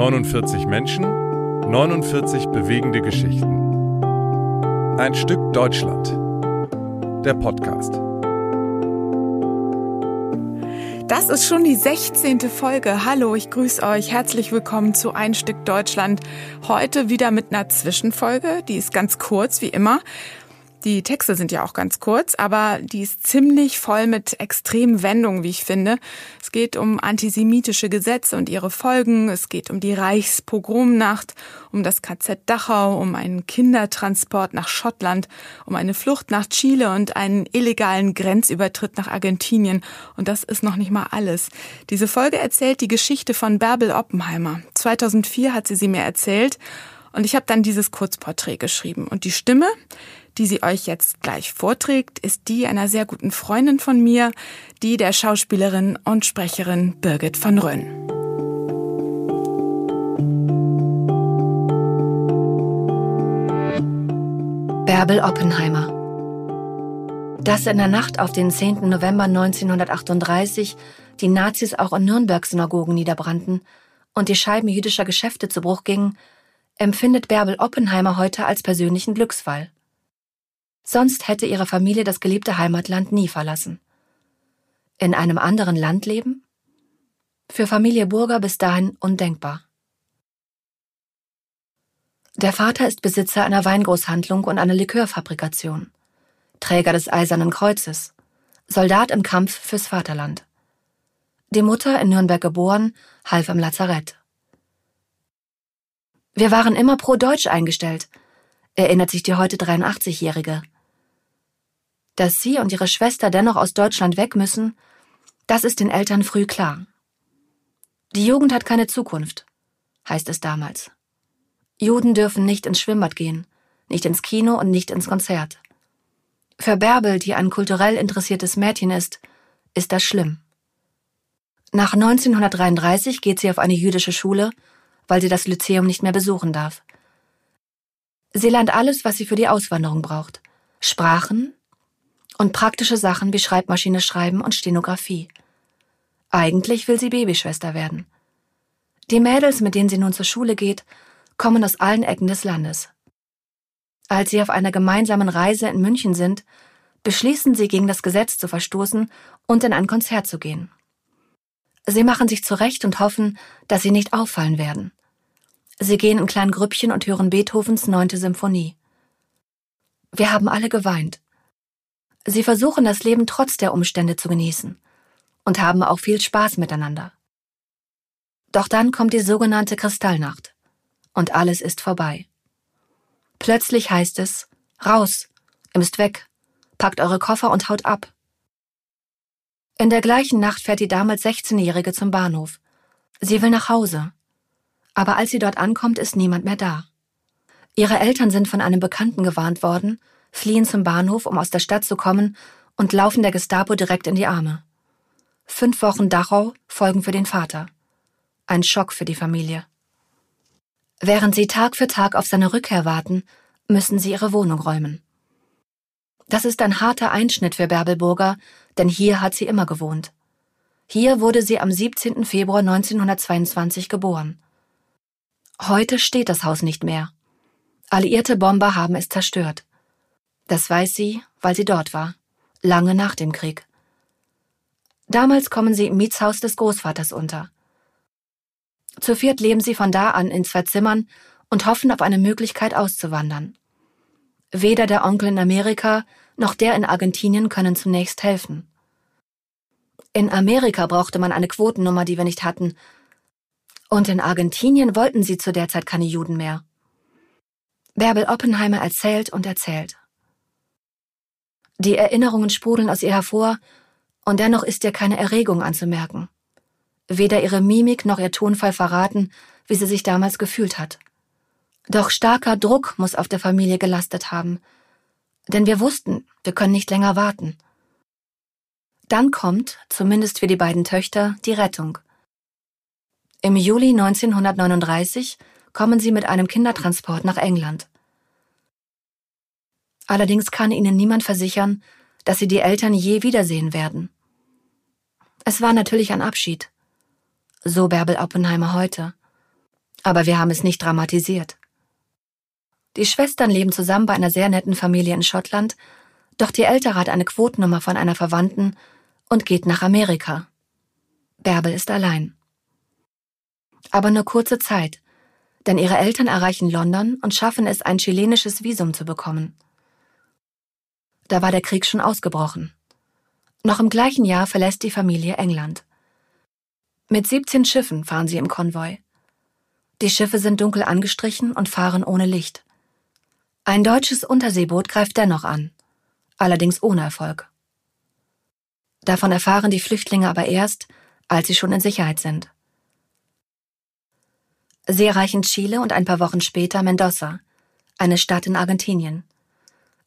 49 Menschen, 49 bewegende Geschichten. Ein Stück Deutschland. Der Podcast. Das ist schon die 16. Folge. Hallo, ich grüße euch. Herzlich willkommen zu Ein Stück Deutschland. Heute wieder mit einer Zwischenfolge. Die ist ganz kurz, wie immer. Die Texte sind ja auch ganz kurz, aber die ist ziemlich voll mit extremen Wendungen, wie ich finde. Es geht um antisemitische Gesetze und ihre Folgen. Es geht um die Reichspogromnacht, um das KZ Dachau, um einen Kindertransport nach Schottland, um eine Flucht nach Chile und einen illegalen Grenzübertritt nach Argentinien. Und das ist noch nicht mal alles. Diese Folge erzählt die Geschichte von Bärbel Oppenheimer. 2004 hat sie sie mir erzählt. Und ich habe dann dieses Kurzporträt geschrieben. Und die Stimme, die sie euch jetzt gleich vorträgt, ist die einer sehr guten Freundin von mir, die der Schauspielerin und Sprecherin Birgit von Rönn. Bärbel Oppenheimer Dass in der Nacht auf den 10. November 1938 die Nazis auch in Nürnberg-Synagogen niederbrannten und die Scheiben jüdischer Geschäfte zu Bruch gingen, empfindet Bärbel Oppenheimer heute als persönlichen Glücksfall. Sonst hätte ihre Familie das geliebte Heimatland nie verlassen. In einem anderen Land leben? Für Familie Burger bis dahin undenkbar. Der Vater ist Besitzer einer Weingroßhandlung und einer Likörfabrikation, Träger des Eisernen Kreuzes, Soldat im Kampf fürs Vaterland. Die Mutter in Nürnberg geboren, half im Lazarett. Wir waren immer pro Deutsch eingestellt, erinnert sich die heute 83-Jährige. Dass sie und ihre Schwester dennoch aus Deutschland weg müssen, das ist den Eltern früh klar. Die Jugend hat keine Zukunft, heißt es damals. Juden dürfen nicht ins Schwimmbad gehen, nicht ins Kino und nicht ins Konzert. Für Bärbel, die ein kulturell interessiertes Mädchen ist, ist das schlimm. Nach 1933 geht sie auf eine jüdische Schule, weil sie das Lyzeum nicht mehr besuchen darf. Sie lernt alles, was sie für die Auswanderung braucht. Sprachen und praktische Sachen wie Schreibmaschine schreiben und Stenografie. Eigentlich will sie Babyschwester werden. Die Mädels, mit denen sie nun zur Schule geht, kommen aus allen Ecken des Landes. Als sie auf einer gemeinsamen Reise in München sind, beschließen sie, gegen das Gesetz zu verstoßen und in ein Konzert zu gehen. Sie machen sich zurecht und hoffen, dass sie nicht auffallen werden. Sie gehen in kleinen Grüppchen und hören Beethovens neunte Symphonie. Wir haben alle geweint. Sie versuchen das Leben trotz der Umstände zu genießen und haben auch viel Spaß miteinander. Doch dann kommt die sogenannte Kristallnacht und alles ist vorbei. Plötzlich heißt es, raus, ihr müsst weg, packt eure Koffer und haut ab. In der gleichen Nacht fährt die damals 16-Jährige zum Bahnhof. Sie will nach Hause aber als sie dort ankommt, ist niemand mehr da. Ihre Eltern sind von einem Bekannten gewarnt worden, fliehen zum Bahnhof, um aus der Stadt zu kommen, und laufen der Gestapo direkt in die Arme. Fünf Wochen Dachau folgen für den Vater. Ein Schock für die Familie. Während sie Tag für Tag auf seine Rückkehr warten, müssen sie ihre Wohnung räumen. Das ist ein harter Einschnitt für Bärbelburger, denn hier hat sie immer gewohnt. Hier wurde sie am 17. Februar 1922 geboren. Heute steht das Haus nicht mehr. Alliierte Bomber haben es zerstört. Das weiß sie, weil sie dort war, lange nach dem Krieg. Damals kommen sie im Mietshaus des Großvaters unter. Zu viert leben sie von da an in zwei Zimmern und hoffen auf eine Möglichkeit auszuwandern. Weder der Onkel in Amerika noch der in Argentinien können zunächst helfen. In Amerika brauchte man eine Quotennummer, die wir nicht hatten, und in Argentinien wollten sie zu der Zeit keine Juden mehr. Bärbel Oppenheimer erzählt und erzählt. Die Erinnerungen sprudeln aus ihr hervor, und dennoch ist ihr keine Erregung anzumerken. Weder ihre Mimik noch ihr Tonfall verraten, wie sie sich damals gefühlt hat. Doch starker Druck muss auf der Familie gelastet haben, denn wir wussten, wir können nicht länger warten. Dann kommt, zumindest für die beiden Töchter, die Rettung – im Juli 1939 kommen sie mit einem Kindertransport nach England. Allerdings kann ihnen niemand versichern, dass sie die Eltern je wiedersehen werden. Es war natürlich ein Abschied. So Bärbel Oppenheimer heute. Aber wir haben es nicht dramatisiert. Die Schwestern leben zusammen bei einer sehr netten Familie in Schottland, doch die Ältere hat eine Quotennummer von einer Verwandten und geht nach Amerika. Bärbel ist allein. Aber nur kurze Zeit, denn ihre Eltern erreichen London und schaffen es, ein chilenisches Visum zu bekommen. Da war der Krieg schon ausgebrochen. Noch im gleichen Jahr verlässt die Familie England. Mit 17 Schiffen fahren sie im Konvoi. Die Schiffe sind dunkel angestrichen und fahren ohne Licht. Ein deutsches Unterseeboot greift dennoch an, allerdings ohne Erfolg. Davon erfahren die Flüchtlinge aber erst, als sie schon in Sicherheit sind. Sie erreichen Chile und ein paar Wochen später Mendoza, eine Stadt in Argentinien.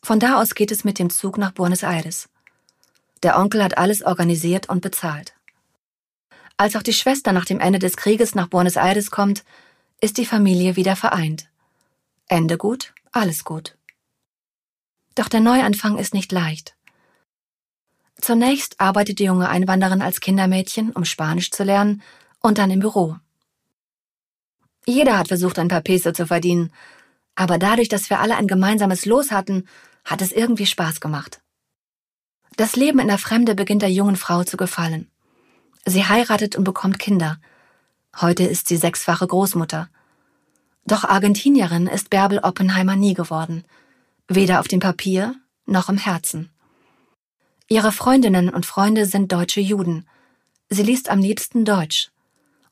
Von da aus geht es mit dem Zug nach Buenos Aires. Der Onkel hat alles organisiert und bezahlt. Als auch die Schwester nach dem Ende des Krieges nach Buenos Aires kommt, ist die Familie wieder vereint. Ende gut, alles gut. Doch der Neuanfang ist nicht leicht. Zunächst arbeitet die junge Einwanderin als Kindermädchen, um Spanisch zu lernen, und dann im Büro. Jeder hat versucht, ein paar Peso zu verdienen, aber dadurch, dass wir alle ein gemeinsames Los hatten, hat es irgendwie Spaß gemacht. Das Leben in der Fremde beginnt der jungen Frau zu gefallen. Sie heiratet und bekommt Kinder. Heute ist sie sechsfache Großmutter. Doch Argentinierin ist Bärbel Oppenheimer nie geworden. Weder auf dem Papier noch im Herzen. Ihre Freundinnen und Freunde sind deutsche Juden. Sie liest am liebsten Deutsch.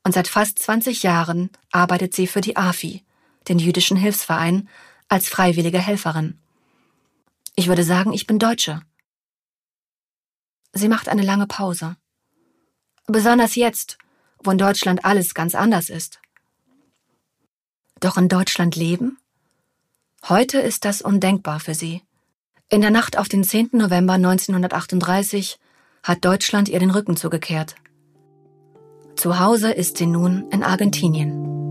Und seit fast 20 Jahren arbeitet sie für die AFI, den jüdischen Hilfsverein, als freiwillige Helferin. Ich würde sagen, ich bin Deutsche. Sie macht eine lange Pause. Besonders jetzt, wo in Deutschland alles ganz anders ist. Doch in Deutschland leben? Heute ist das undenkbar für sie. In der Nacht auf den 10. November 1938 hat Deutschland ihr den Rücken zugekehrt. Zu Hause ist sie nun in Argentinien.